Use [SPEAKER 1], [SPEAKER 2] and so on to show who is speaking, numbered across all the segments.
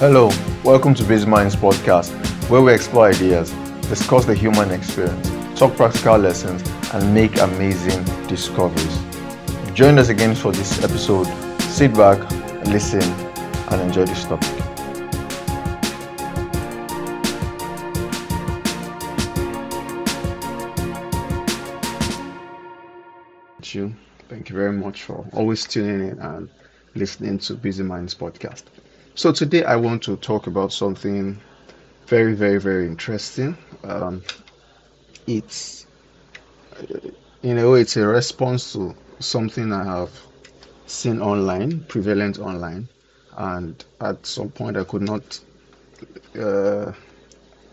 [SPEAKER 1] Hello, welcome to Busy Minds podcast, where we explore ideas, discuss the human experience, talk practical lessons, and make amazing discoveries. Join us again for this episode. Sit back, listen, and enjoy this topic.
[SPEAKER 2] Thank you. Thank you very much for always tuning in and listening to Busy Minds podcast. So today I want to talk about something very, very, very interesting. Um, it's in a way it's a response to something I have seen online, prevalent online, and at some point I could not, uh,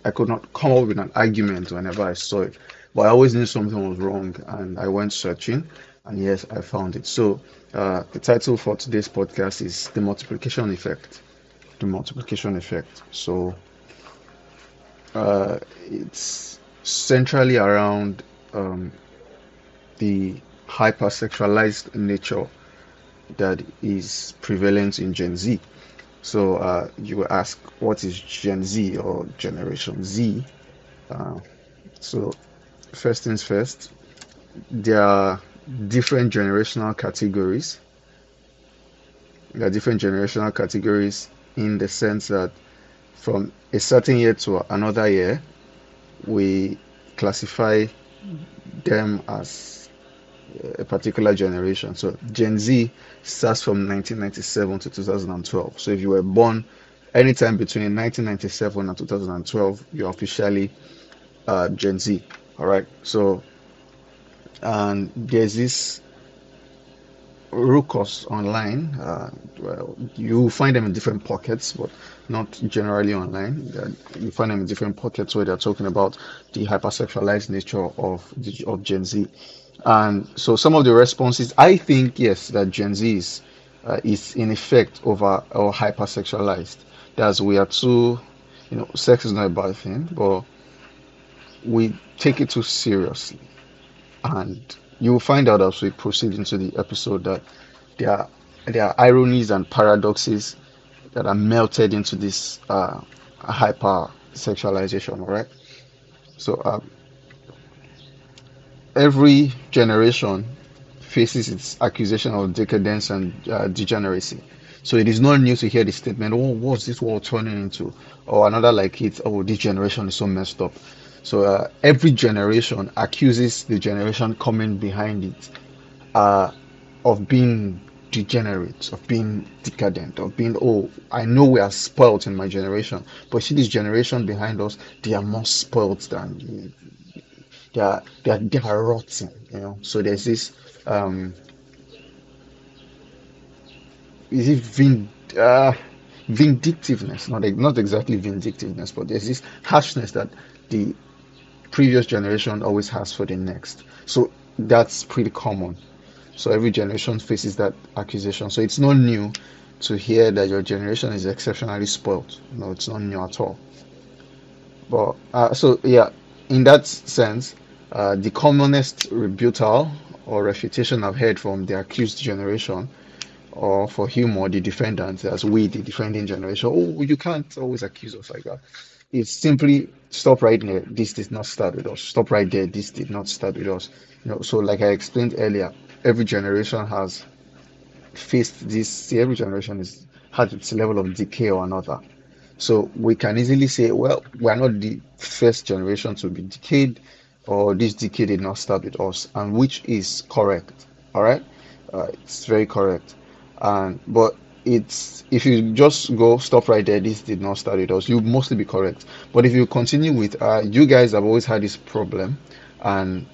[SPEAKER 2] I could not come up with an argument whenever I saw it. But I always knew something was wrong, and I went searching, and yes, I found it. So uh, the title for today's podcast is the multiplication effect. The multiplication effect. So uh, it's centrally around um, the hypersexualized nature that is prevalent in Gen Z. So uh, you will ask, what is Gen Z or Generation Z? Uh, so first things first, there are different generational categories. There are different generational categories in the sense that from a certain year to another year, we classify them as a particular generation. So Gen Z starts from 1997 to 2012. So if you were born anytime between 1997 and 2012, you're officially uh, Gen Z. All right. So, and there's this ruckus online. Uh, well, you find them in different pockets, but not generally online. You find them in different pockets where they're talking about the hypersexualized nature of of Gen Z. And so some of the responses, I think, yes, that Gen Z is, uh, is in effect over or hypersexualized. That's we are too, you know, sex is not a bad thing, but we take it too seriously. And you will find out as we proceed into the episode that there are, there are ironies and paradoxes that are melted into this uh, hyper sexualization, all right? So, uh, every generation faces its accusation of decadence and uh, degeneracy. So it is not new to hear the statement, oh, what's this world turning into? Or another like it, oh, this generation is so messed up. So uh, every generation accuses the generation coming behind it uh, of being degenerate, of being decadent, of being, oh, I know we are spoiled in my generation, but see this generation behind us, they are more spoiled than they are, they are, they are rotten, you know. So there's this, um, is it vind, uh, vindictiveness? Not not exactly vindictiveness, but there's this harshness that the previous generation always has for the next. So that's pretty common. So every generation faces that accusation. So it's not new to hear that your generation is exceptionally spoiled. No, it's not new at all. But uh, so yeah, in that sense, uh, the commonest rebuttal or refutation I've heard from the accused generation, or for him or the defendant, as we, the defending generation, oh, you can't always accuse us like that. It's simply stop right there. This did not start with us. Stop right there. This did not start with us. You know, so like I explained earlier, every generation has faced this. See, every generation is had its level of decay or another. So we can easily say, well, we're not the first generation to be decayed or this decay did not start with us, and which is correct. All right, uh, it's very correct. And but it's if you just go stop right there, this did not start with us. You mostly be correct. But if you continue with, uh, you guys have always had this problem, and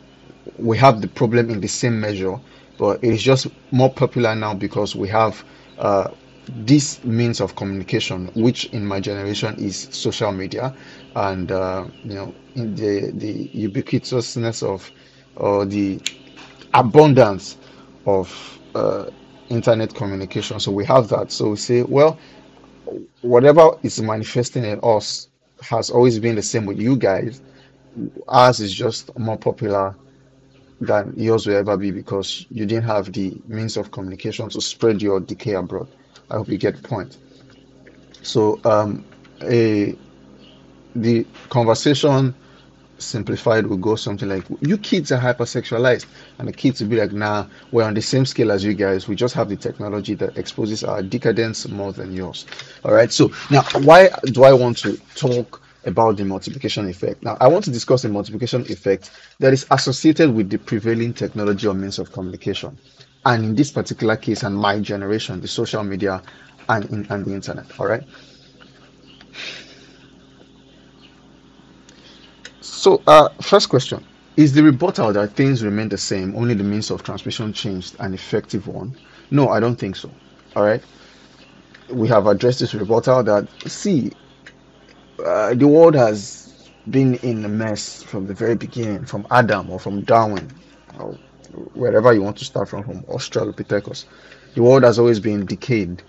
[SPEAKER 2] we have the problem in the same measure, but it is just more popular now because we have uh, this means of communication, which in my generation is social media, and uh, you know, in the the ubiquitousness of or the abundance of uh, internet communication. So we have that. So we say, well, whatever is manifesting in us has always been the same with you guys. Ours is just more popular than yours will ever be because you didn't have the means of communication to spread your decay abroad. I hope you get the point. So um, a the conversation simplified will go something like you kids are hypersexualized. And the kids will be like nah we're on the same scale as you guys. We just have the technology that exposes our decadence more than yours. All right so now why do i want to talk about the multiplication effect? Now i want to discuss the multiplication effect that is associated with the prevailing technology or means of communication. And in this particular case and my generation the social media and, and the internet all right So, uh, first question Is the rebuttal that things remain the same, only the means of transmission changed, an effective one? No, I don't think so. All right. We have addressed this rebuttal that, see, uh, the world has been in a mess from the very beginning, from Adam or from Darwin, or wherever you want to start from, from Australopithecus. The world has always been decayed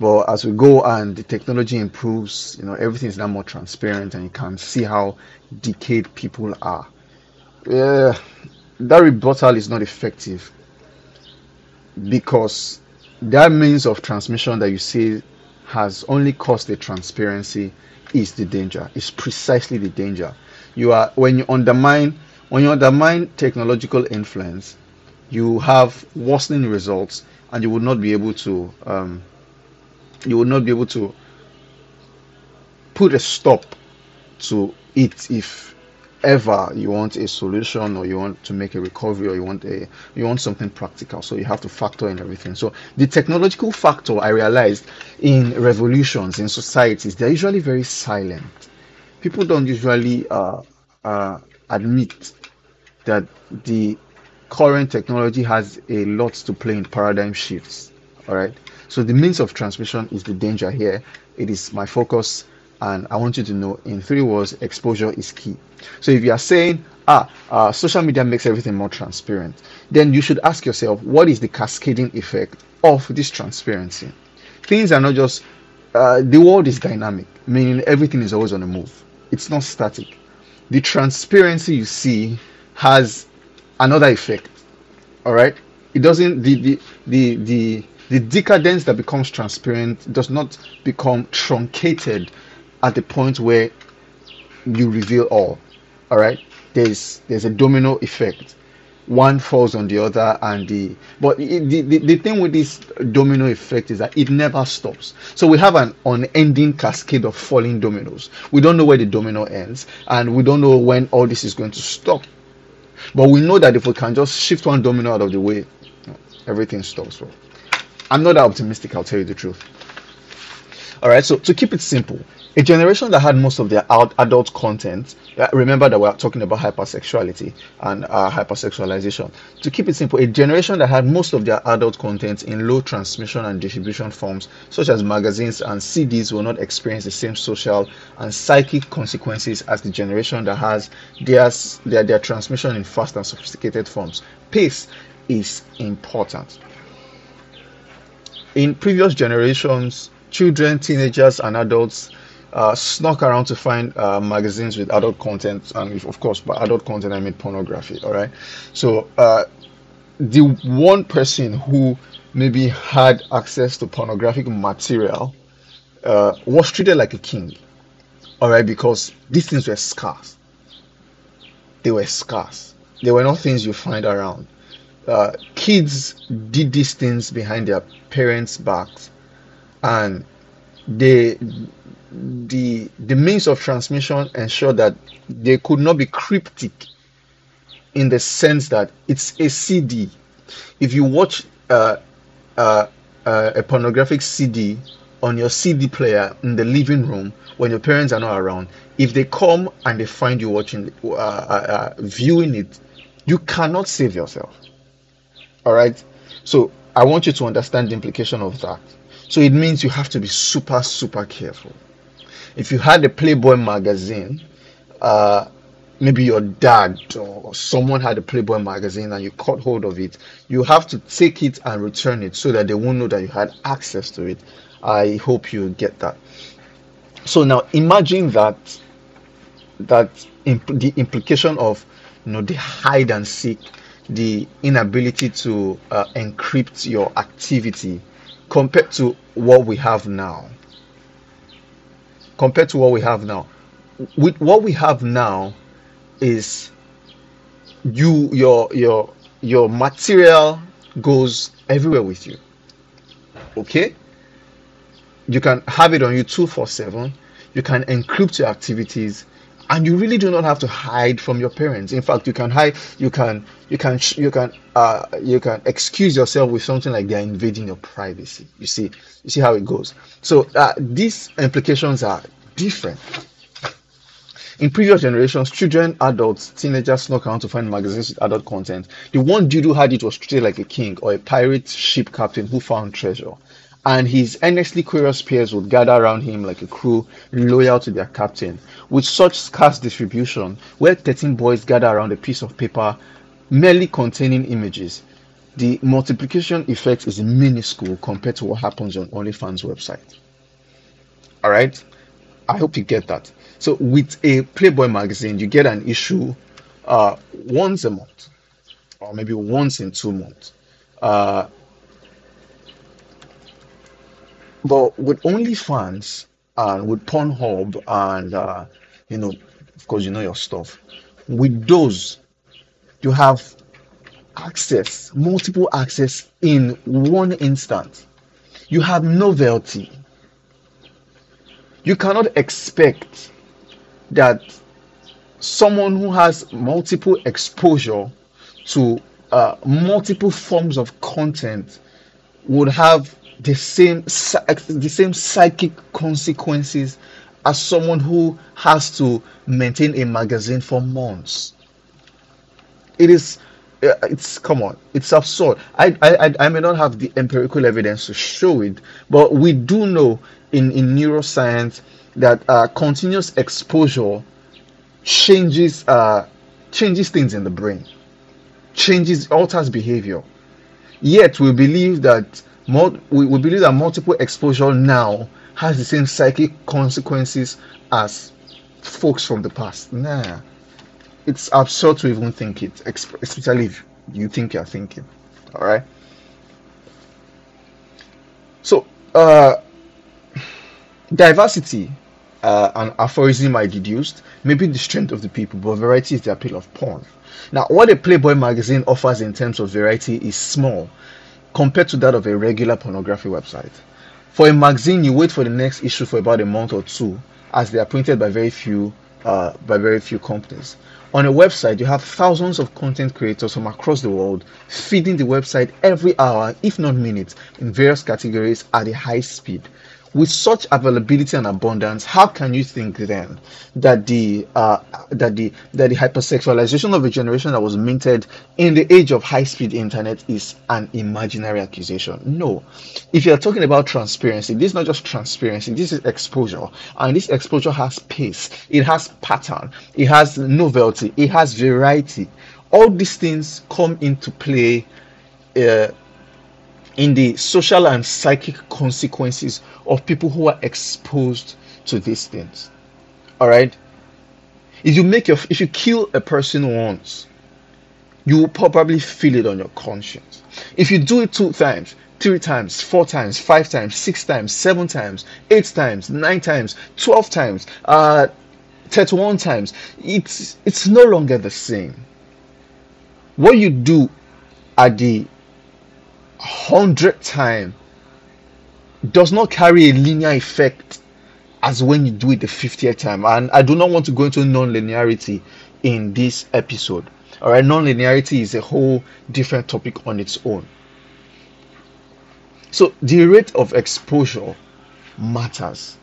[SPEAKER 2] but as we go and the technology improves, you know, everything is now more transparent and you can see how decayed people are. Yeah, that rebuttal is not effective because that means of transmission that you see has only caused the transparency is the danger. It's precisely the danger. You are when you undermine when you undermine technological influence, you have worsening results and you will not be able to um, you will not be able to put a stop to it if ever you want a solution or you want to make a recovery or you want a you want something practical. So you have to factor in everything. So the technological factor i realized in revolutions in societies they're usually very silent. People don't usually uh, uh, admit that the current technology has a lot to play in paradigm shifts all right so the means of transmission is the danger here. It is my focus, and I want you to know in three words, exposure is key. So if you are saying, ah, uh, social media makes everything more transparent, then you should ask yourself, what is the cascading effect of this transparency? Things are not just uh, the world is dynamic, meaning everything is always on the move. It's not static. The transparency you see has another effect. All right, it doesn't the the the the the decadence that becomes transparent does not become truncated at the point where you reveal all. All right, there's there's a domino effect. One falls on the other, and the but the, the the thing with this domino effect is that it never stops. So we have an unending cascade of falling dominoes. We don't know where the domino ends, and we don't know when all this is going to stop. But we know that if we can just shift one domino out of the way, everything stops. Well. I'm not that optimistic, I'll tell you the truth. All right, so to keep it simple, a generation that had most of their adult content, uh, remember that we're talking about hypersexuality and uh, hypersexualization. To keep it simple, a generation that had most of their adult content in low transmission and distribution forms, such as magazines and CDs, will not experience the same social and psychic consequences as the generation that has their, their, their transmission in fast and sophisticated forms. Pace is important in previous generations, children, teenagers, and adults uh, snuck around to find uh, magazines with adult content, and if, of course, by adult content, I mean pornography. All right, so uh, the one person who maybe had access to pornographic material uh, was treated like a king. All right, because these things were scarce. They were scarce. They were not things you find around. Uh, kids did these things behind their parents' backs, and they the the means of transmission ensured that they could not be cryptic in the sense that it's a CD. If you watch uh, uh, uh, a pornographic CD on your CD player in the living room when your parents are not around, if they come and they find you watching, uh, uh, uh, viewing it, you cannot save yourself. All right. So I want you to understand the implication of that. So it means you have to be super, super careful. If you had a Playboy magazine, uh, maybe your dad or someone had a Playboy magazine and you caught hold of it, you have to take it and return it so that they won't know that you had access to it. I hope you get that. So now imagine that that imp- the implication of you know the hide and seek the inability to uh, encrypt your activity compared to what we have now. compared to what we have now. With what we have now is you your your your material goes everywhere with you. Okay? You can have it on you 247. You can encrypt your activities and you really do not have to hide from your parents in fact you can hide you can you can you can uh you can excuse yourself with something like they're invading your privacy you see you see how it goes so uh, these implications are different in previous generations, children, adults, teenagers snuck around to find magazines with adult content. The one dude who had it was treated like a king or a pirate ship captain who found treasure. And his endlessly curious peers would gather around him like a crew loyal to their captain. With such scarce distribution, where 13 boys gather around a piece of paper merely containing images, the multiplication effect is minuscule compared to what happens on OnlyFans website. All right, I hope you get that. So with a Playboy magazine, you get an issue uh, once a month, or maybe once in two months. Uh, but with OnlyFans and with Pornhub and uh, you know, of course, you know your stuff. With those, you have access, multiple access in one instant. You have novelty. You cannot expect that someone who has multiple exposure to uh, multiple forms of content would have the same the same psychic consequences as someone who has to maintain a magazine for months. It is uh, it's come on it's absurd I, I i may not have the empirical evidence to show it but we do know in in neuroscience that uh, continuous exposure changes uh, changes things in the brain, changes alters behavior. Yet we believe that we, we believe that multiple exposure now has the same psychic consequences as folks from the past. Nah, it's absurd to even think it, especially if you think you're thinking. All right. So, uh, diversity uh, an aphorism I deduced, maybe the strength of the people, but variety is the appeal of porn. Now, what a Playboy magazine offers in terms of variety is small compared to that of a regular pornography website. For a magazine, you wait for the next issue for about a month or two, as they are printed by very few uh, by very few companies. On a website, you have thousands of content creators from across the world feeding the website every hour, if not minutes, in various categories at a high speed with such availability and abundance, how can you think then that the uh, that the that the hypersexualization of a generation that was minted in the age of high-speed internet is an imaginary accusation? No. If you are talking about transparency, this is not just transparency. This is exposure, and this exposure has pace. It has pattern. It has novelty. It has variety. All these things come into play. Uh, in the social and psychic consequences of people who are exposed to these things. All right. If you make your, if you kill a person once, you will probably feel it on your conscience. If you do it two times, three times, four times, five times, six times, seven times, eight times, nine times, twelve times, uh, thirty-one times, it's it's no longer the same. What you do at the hundred time does not carry a linear effect as when you do it the 50th time. And I do not want to go into non-linearity in this episode. All right, non-linearity is a whole different topic on its own. So the rate of exposure matters,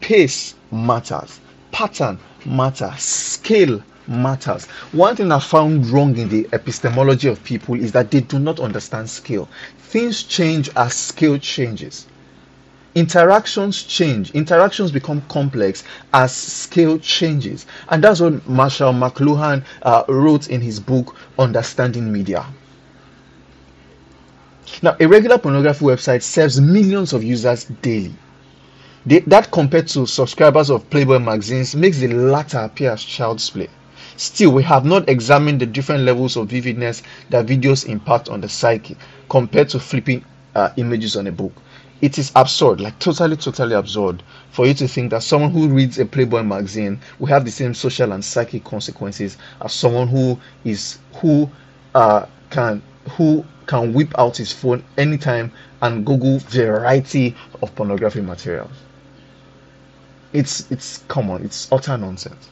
[SPEAKER 2] pace matters, pattern matters, scale matters. One thing I found wrong in the epistemology of people is that they do not understand scale. Things change as scale changes. Interactions change. Interactions become complex as scale changes. And that's what Marshall McLuhan uh, wrote in his book, Understanding Media. Now, a regular pornography website serves millions of users daily. They, that compared to subscribers of Playboy magazines makes the latter appear as child's play. Still, we have not examined the different levels of vividness that videos impact on the psyche compared to flipping uh, images on a book. it is absurd, like totally, totally absurd, for you to think that someone who reads a Playboy magazine will have the same social and psychic consequences as someone who is who uh, can who can whip out his phone anytime and Google variety of pornography materials. It's it's common. It's utter nonsense.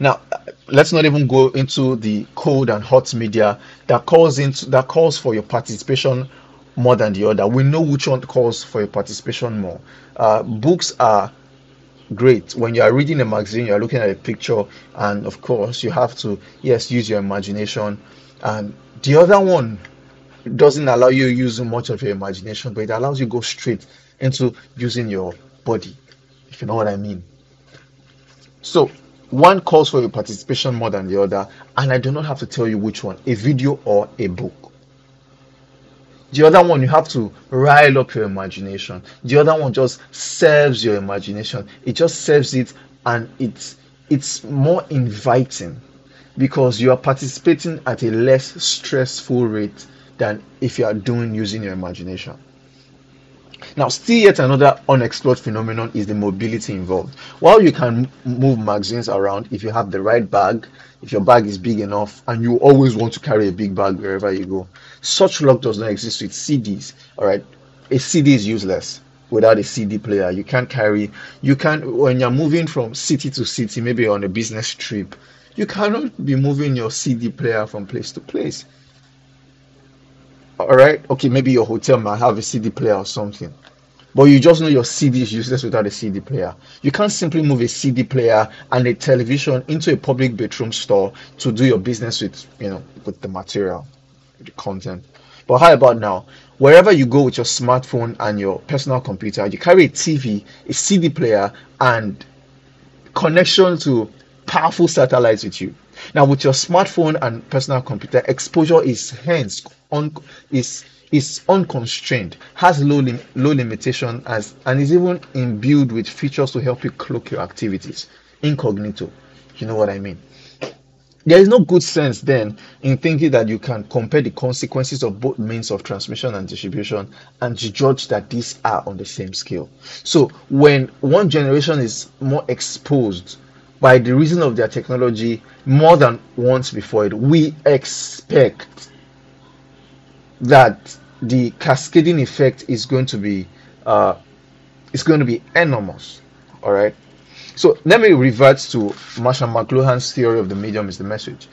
[SPEAKER 2] Now, let's not even go into the cold and hot media that calls into that calls for your participation more than the other. We know which one calls for your participation more. Uh, books are great when you are reading a magazine you are looking at a picture and of course you have to yes use your imagination and the other one doesn't allow you to use much of your imagination but it allows you go straight into using your body if you know what i mean so one calls for your participation more than the other and i do not have to tell you which one a video or a book the other one, you have to rile up your imagination. The other one just serves your imagination. It just serves it and it's it's more inviting because you are participating at a less stressful rate than if you are doing using your imagination. Now, still yet another unexplored phenomenon is the mobility involved. While you can move magazines around if you have the right bag, if your bag is big enough, and you always want to carry a big bag wherever you go, such luck does not exist with CDs. All right, a CD is useless without a CD player. You can't carry, you can't, when you're moving from city to city, maybe on a business trip, you cannot be moving your CD player from place to place all right okay maybe your hotel might have a cd player or something. But you just know your cd is useless without a cd player. You can't simply move a cd player and a television into a public bedroom store to do your business with you know with the material the content. But how about now? Wherever you go with your smartphone and your personal computer you carry a tv a cd player and connection to powerful satellites with you now, with your smartphone and personal computer, exposure is hence un, is is unconstrained, has low lim, low limitation as and is even imbued with features to help you cloak your activities incognito. You know what I mean? There is no good sense then in thinking that you can compare the consequences of both means of transmission and distribution and judge that these are on the same scale. So, when one generation is more exposed by the reason of their technology more than once before it, we expect that the cascading effect is going to be uh, is going to be enormous. All right. So let me revert to Marshall McLuhan's theory of the medium is the message.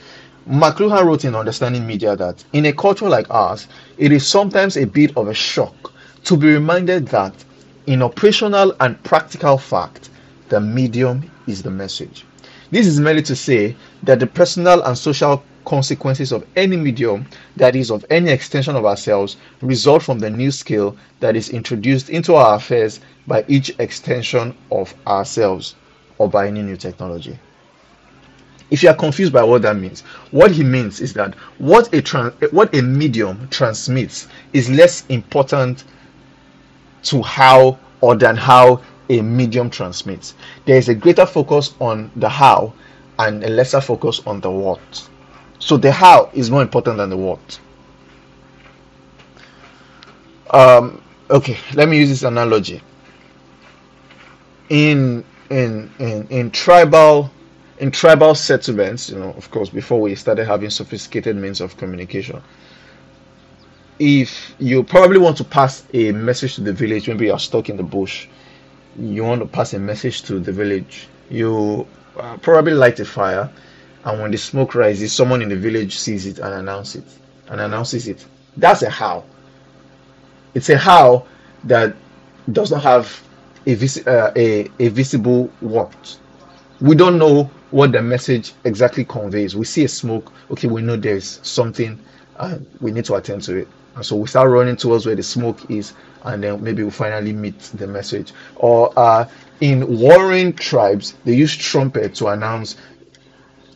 [SPEAKER 2] McLuhan wrote in Understanding Media that in a culture like ours, it is sometimes a bit of a shock to be reminded that in operational and practical fact, the medium is the message. This is merely to say that the personal and social consequences of any medium, that is, of any extension of ourselves, result from the new skill that is introduced into our affairs by each extension of ourselves or by any new technology. If you are confused by what that means, what he means is that what a trans- what a medium transmits is less important to how or than how a medium transmits. There is a greater focus on the how and a lesser focus on the what. So the how is more important than the what. Um, okay, let me use this analogy. In in in in tribal in tribal settlements, you know, of course, before we started having sophisticated means of communication, if you probably want to pass a message to the village, maybe you're stuck in the bush you want to pass a message to the village, you uh, probably light a fire, and when the smoke rises, someone in the village sees it and announces it and announces it. That's a how. It's a how that does not have a, vis- uh, a, a visible what. We don't know what the message exactly conveys. We see a smoke, okay, we know there's something, and we need to attend to it. And so we start running towards where the smoke is, and then maybe we'll finally meet the message. Or uh, in warring tribes, they use trumpet to announce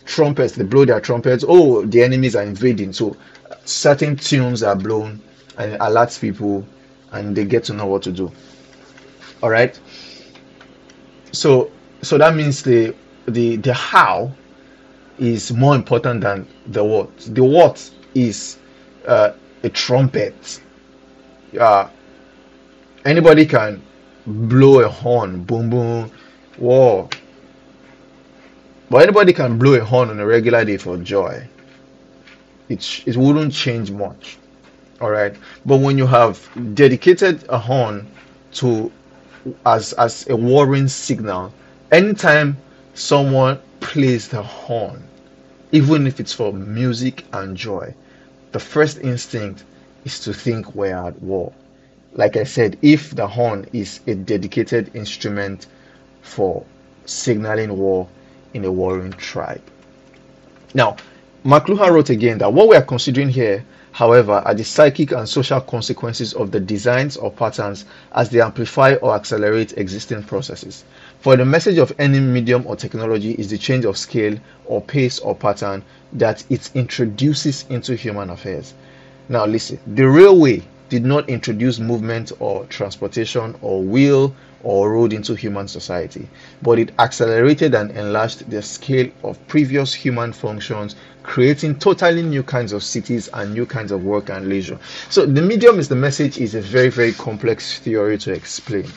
[SPEAKER 2] trumpets, they blow their trumpets, oh, the enemies are invading. So certain tunes are blown and alerts people, and they get to know what to do. All right. So so that means the the the how is more important than the what. The what is uh, a trumpet. Uh,
[SPEAKER 1] Anybody can blow a horn, boom boom, whoa. But anybody can blow a horn on a regular day for joy. It, it wouldn't change much. All right. But when you have dedicated a horn to as as a warning signal, anytime someone plays the horn, even if it's for music and joy, the first instinct is to think we're at war. Like I said, if the horn is a dedicated instrument for signaling war in a warring tribe. Now, McLuhan wrote again that what we are considering here, however, are the psychic and social consequences of the designs or patterns as they amplify or accelerate existing processes. For the message of any medium or technology is the change of scale or pace or pattern that it introduces into human affairs. Now, listen, the railway did not introduce movement or transportation or wheel or road into human society, but it accelerated and enlarged the scale of previous human functions, creating totally new kinds of cities and new kinds of work and leisure. So, the medium is the message is a very, very complex theory to explain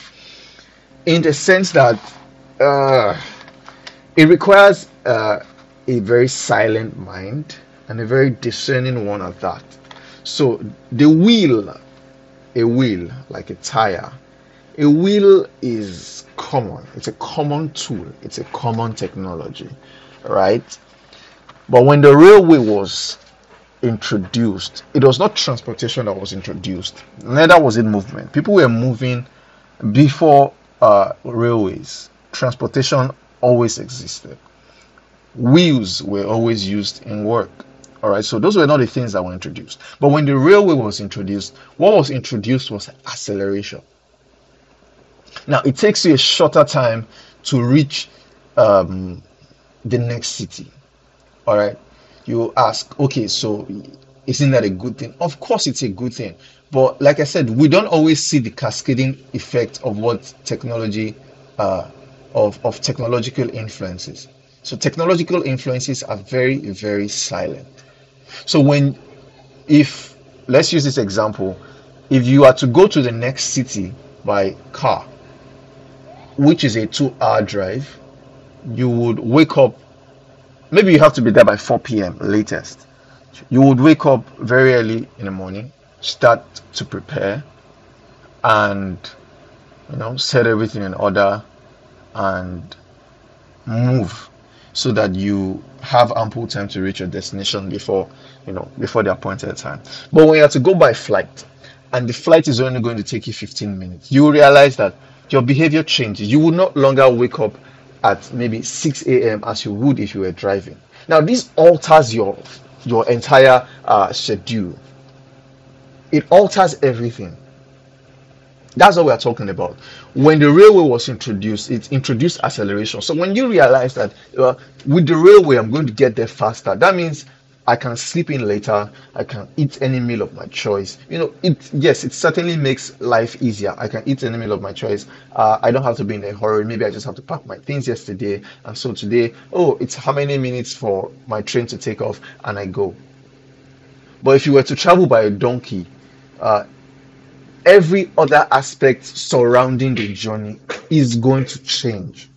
[SPEAKER 1] in the sense that uh, it requires uh, a very silent mind and a very discerning one at that. So the wheel, a wheel like a tire, a wheel is common. It's a common tool. It's a common technology, right? But when the railway was introduced, it was not transportation that was introduced. Neither was it movement. People were moving before uh, railways transportation always existed. Wheels were always used in work. All right, so those were not the things that were introduced. But when the railway was introduced, what was introduced was acceleration. Now, it takes you a shorter time to reach um, the next city. All right, you ask, okay, so isn't that a good thing? Of course, it's a good thing. But like I said, we don't always see the cascading effect of what technology uh, of, of technological influences. So technological influences are very, very silent. So when, if, let's use this example, if you are to go to the next city by car, which is a two hour drive, you would wake up, maybe you have to be there by 4 p.m. latest. You would wake up very early in the morning, start to prepare, and you know, set everything in order, and move so that you have ample time to reach your destination before you know before the appointed time. But when you have to go by flight and the flight is only going to take you 15 minutes you realize that your behavior changes. You will no longer wake up at maybe 6 a.m as you would if you were driving. Now this alters your your entire uh, schedule it alters everything that's what we're talking about. When the railway was introduced, it introduced acceleration. So when you realize that uh, with the railway, I'm going to get there faster, that means I can sleep in later. I can eat any meal of my choice. You know, it yes, it certainly makes life easier. I can eat any meal of my choice. Uh, I don't have to be in a hurry. Maybe I just have to pack my things yesterday, and so today, oh, it's how many minutes for my train to take off, and I go. But if you were to travel by a donkey, uh, every other aspect surrounding the journey is going to change.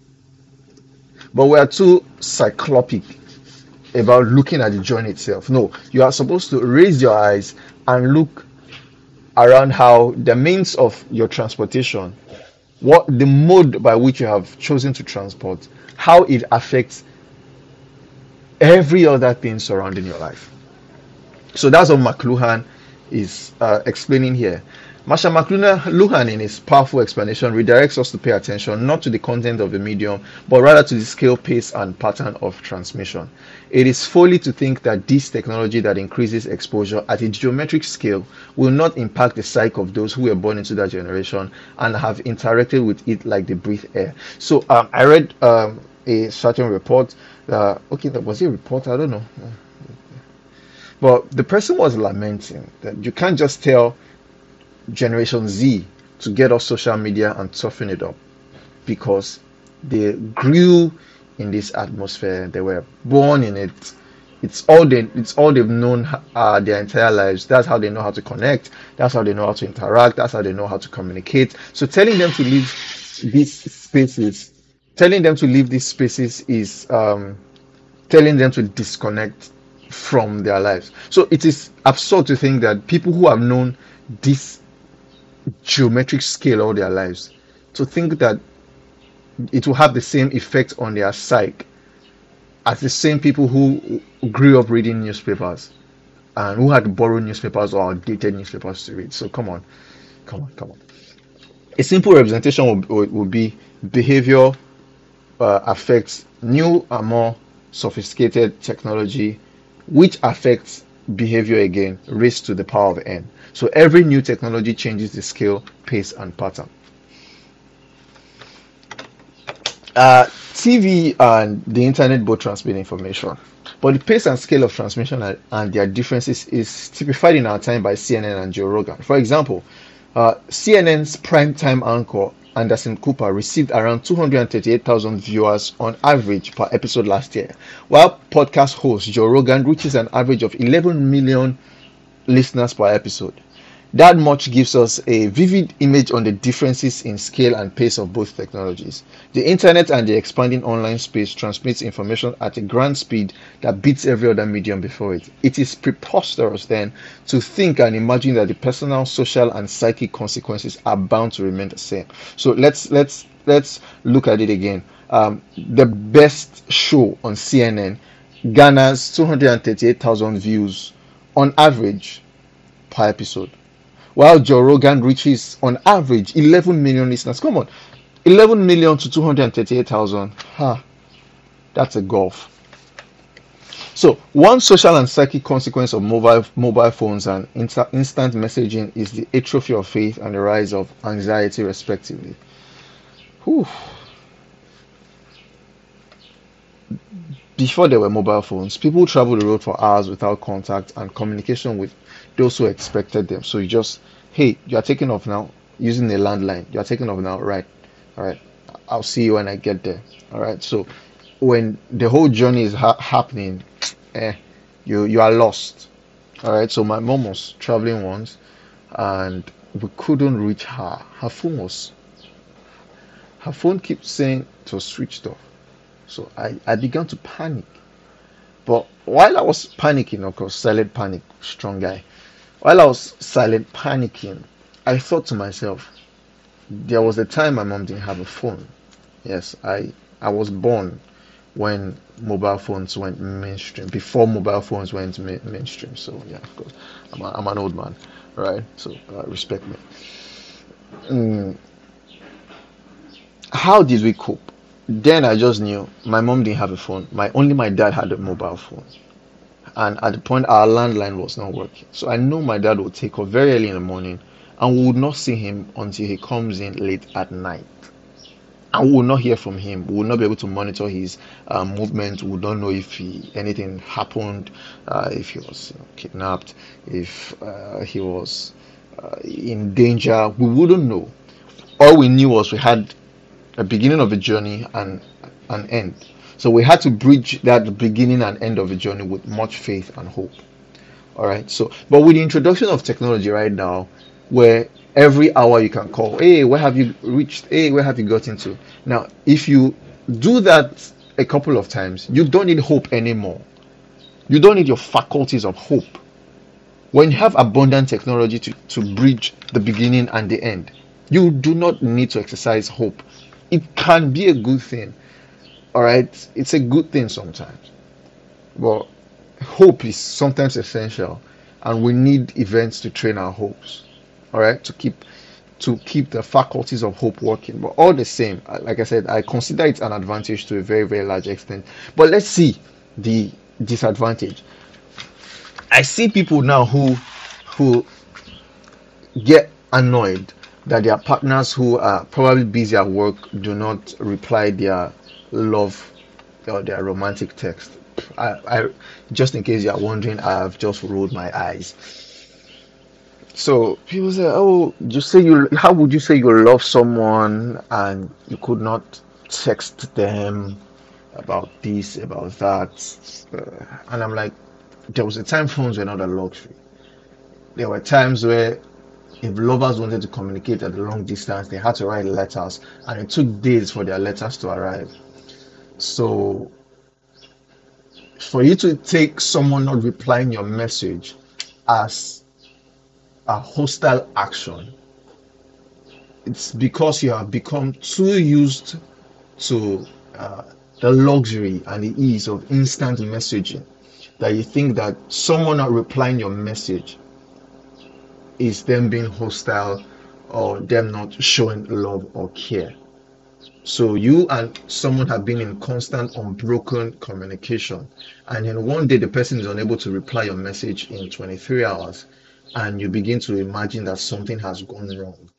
[SPEAKER 1] But we are too cyclopic about looking at the journey itself. No, you are supposed to raise your eyes and look around how the means of your transportation, what the mode by which you have chosen to transport, how it affects every other thing surrounding your life. So that's what McLuhan is uh, explaining here. Marshall McLuhan, in his powerful explanation, redirects us to pay attention not to the content of the medium, but rather to the scale, pace, and pattern of transmission. It is folly to think that this technology that increases exposure at a geometric scale will not impact the psyche of those who were born into that generation and have interacted with it like they breathe air. So um, I read um, a certain report. Uh, okay, that was a report. I don't know. But the person was lamenting that you can't just tell Generation Z to get off social media and toughen it up because they grew in this atmosphere. They were born in it.
[SPEAKER 2] it's all they it's all they've known uh, their entire lives. That's how they know how to connect. That's how they know how to interact. That's how they know how to communicate. So telling them to leave these spaces telling them to leave these spaces is um, telling them to disconnect from their lives. So it is absurd to think that people who have known this geometric scale all their lives to think that it will have the same effect on their psyche as the same people who grew up reading newspapers and who had borrowed newspapers or outdated newspapers to read. So come on, come on, come on. A simple representation would, be behavior uh, affects new and more sophisticated technology, which affects behavior again, raised to the power of n. So every new technology changes the scale, pace, and pattern. Uh, TV and the internet both transmit information, but the pace and scale of transmission and their differences is typified in our time by CNN and Joe Rogan. For example, uh, CNN's primetime anchor Anderson Cooper received around 238,000 viewers on average per episode last year, while podcast host Joe Rogan reaches an average of 11 million listeners per episode. That much gives us a vivid image on the differences in scale and pace of both technologies. The internet and the expanding online space transmits information at a grand speed that beats every other medium before it. It is preposterous then to think and imagine that the personal, social, and psychic consequences are bound to remain the same. So let's let's let's look at it again. Um, the best show on CNN garners 238,000 views on average per episode while Joe Rogan reaches on average 11 million listeners. Come on, 11 million to 238,000. Ha, that's a gulf. So, one social and psychic consequence of mobile mobile phones and inter- instant messaging is the atrophy of faith and the rise of anxiety, respectively. Whew. Before there were mobile phones, people traveled the road for hours without contact and communication with those who expected them. So you just, hey, you are taking off now using a landline. You are taking off now, right? All right. I'll see you when I get there. All right. So when the whole journey is ha- happening, eh, you you are lost. All right. So my mom was traveling once, and we couldn't reach her. Her phone was. Her phone keeps saying it was switched off. So I, I began to panic. But while I was panicking, of course, silent panic, strong guy. While I was silent panicking, I thought to myself, there was a time my mom didn't have a phone. Yes, I I was born when mobile phones went mainstream, before mobile phones went ma- mainstream. So yeah, of course, I'm, a, I'm an old man, right? So uh, respect me. Mm. How did we cope? Then I just knew my mom didn't have a phone. My only my dad had a mobile phone and at the point our landline was not working. So I know my dad would take off very early in the morning and we would not see him until he comes in late at night. And we will not hear from him. We will not be able to monitor his uh, movement. We not know if he, anything happened, uh, if he was kidnapped, if uh, he was uh, in danger. We wouldn't know. All we knew was we had a beginning of a journey and an end. So we had to bridge that beginning and end of a journey with much faith and hope. All right. So, but with the introduction of technology right now, where every hour you can call, hey, where have you reached? Hey, where have you gotten to? Now, if you do that a couple of times, you don't need hope anymore. You don't need your faculties of hope. When you have abundant technology to, to bridge the beginning and the end, you do not need to exercise hope. It can be a good thing all right? It's a good thing sometimes. But hope is sometimes essential and we need events to train our hopes all right? To keep to keep the faculties of hope working. But all the same uh, like i said i consider it an advantage to a very very large extent. But let's see the disadvantage. I see people now who who get annoyed that their partners who are probably busy at work do not reply their love or their romantic text. I, I just in case you are wondering, I've just rolled my eyes. So people say, "Oh, you say you? How would you say you love someone and you could not text them about this, about that. Uh, and I'm like, there was a time phones were not a luxury. There were times where if lovers wanted to communicate at a long distance, they had to write letters, and it took days for their letters to arrive. So, for you to take someone not replying your message as a hostile action, it's because you have become too used to uh, the luxury and the ease of instant messaging that you think that someone not replying your message is them being hostile or them not showing love or care. So you and someone have been in constant unbroken communication, and then one day the person is unable to reply your message in 23 hours, and you begin to imagine that something has gone wrong.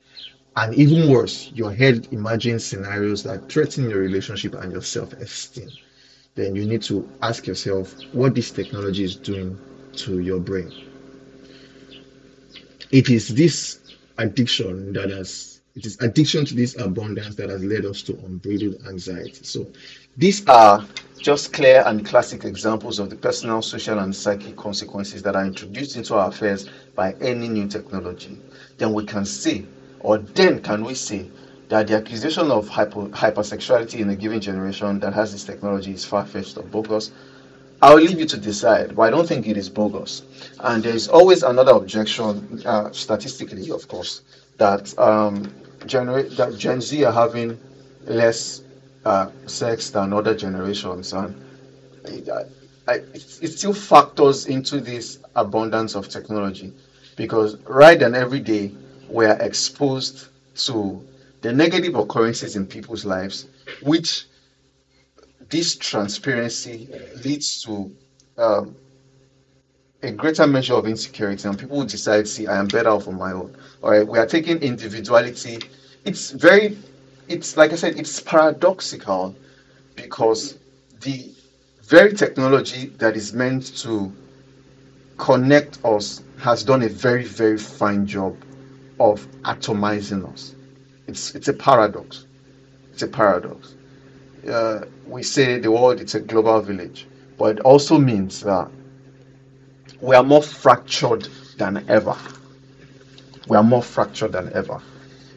[SPEAKER 2] And even worse, your head imagines scenarios that threaten your relationship and your self-esteem. Then you need to ask yourself what this technology is doing to your brain it is this addiction that has it is addiction to this abundance that has led us to unbridled anxiety. So these are just clear and classic examples of the personal, social, and psychic consequences that are introduced into our affairs by any new technology. Then we can say, or then can we say, that the accusation of hyper, hypersexuality in a given generation that has this technology is far fetched or bogus, I'll leave you to decide, but I don't think it is bogus. And there is always another objection, uh, statistically, of course, that um, that Gen Z are having less uh, sex than other generations, and I, I, it still factors into this abundance of technology, because right and every day we are exposed to the negative occurrences in people's lives, which this transparency leads to um, a greater measure of insecurity, and people decide, see, I am better off on my own. All right, we are taking individuality. It's very, it's like I said, it's paradoxical because the very technology that is meant to connect us has done a very, very fine job of atomizing us. It's it's a paradox. It's a paradox uh, we say the world is a global village, but it also means that we are more fractured than ever. We are more fractured than ever.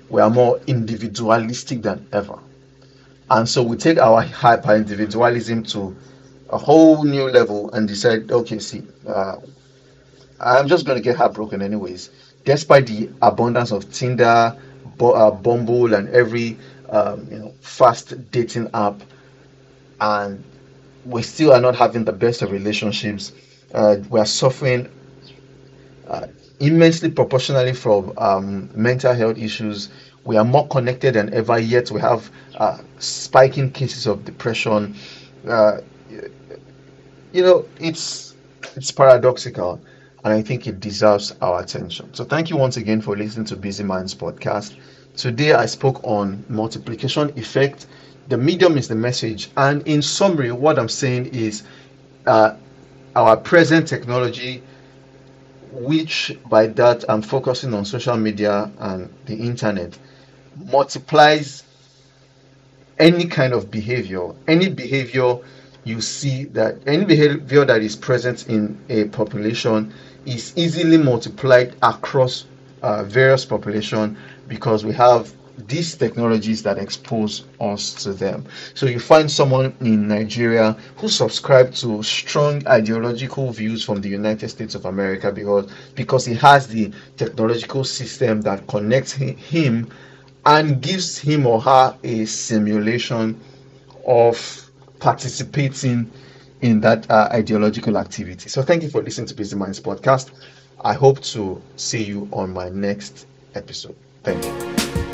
[SPEAKER 2] We are more individualistic than ever. And so we take our hyper individualism to a whole new level and decide, okay, see, uh, I'm just going to get heartbroken anyways. Despite the abundance of Tinder, uh, Bumble, and every um, you know fast dating app, and we still are not having the best of relationships. Uh, we are suffering uh, immensely proportionally from um, mental health issues. We are more connected than ever, yet we have uh, spiking cases of depression. Uh, you know, it's it's paradoxical, and I think it deserves our attention. So, thank you once again for listening to Busy Minds podcast. Today I spoke on multiplication effect. The medium is the message, and in summary, what I'm saying is uh, our present technology, which by that I'm focusing on social media and the internet, multiplies any kind of behavior, any behavior you see that any behavior that is present in a population is easily multiplied across uh, various population because we have these technologies that expose us to them. So you find someone in Nigeria who subscribes to strong ideological views from the United States of America because because he has the technological system that connects him and gives him or her a simulation of participating in that uh, ideological activity. So thank you for listening to Busy Minds podcast. I hope to see you on my next episode. Thank you.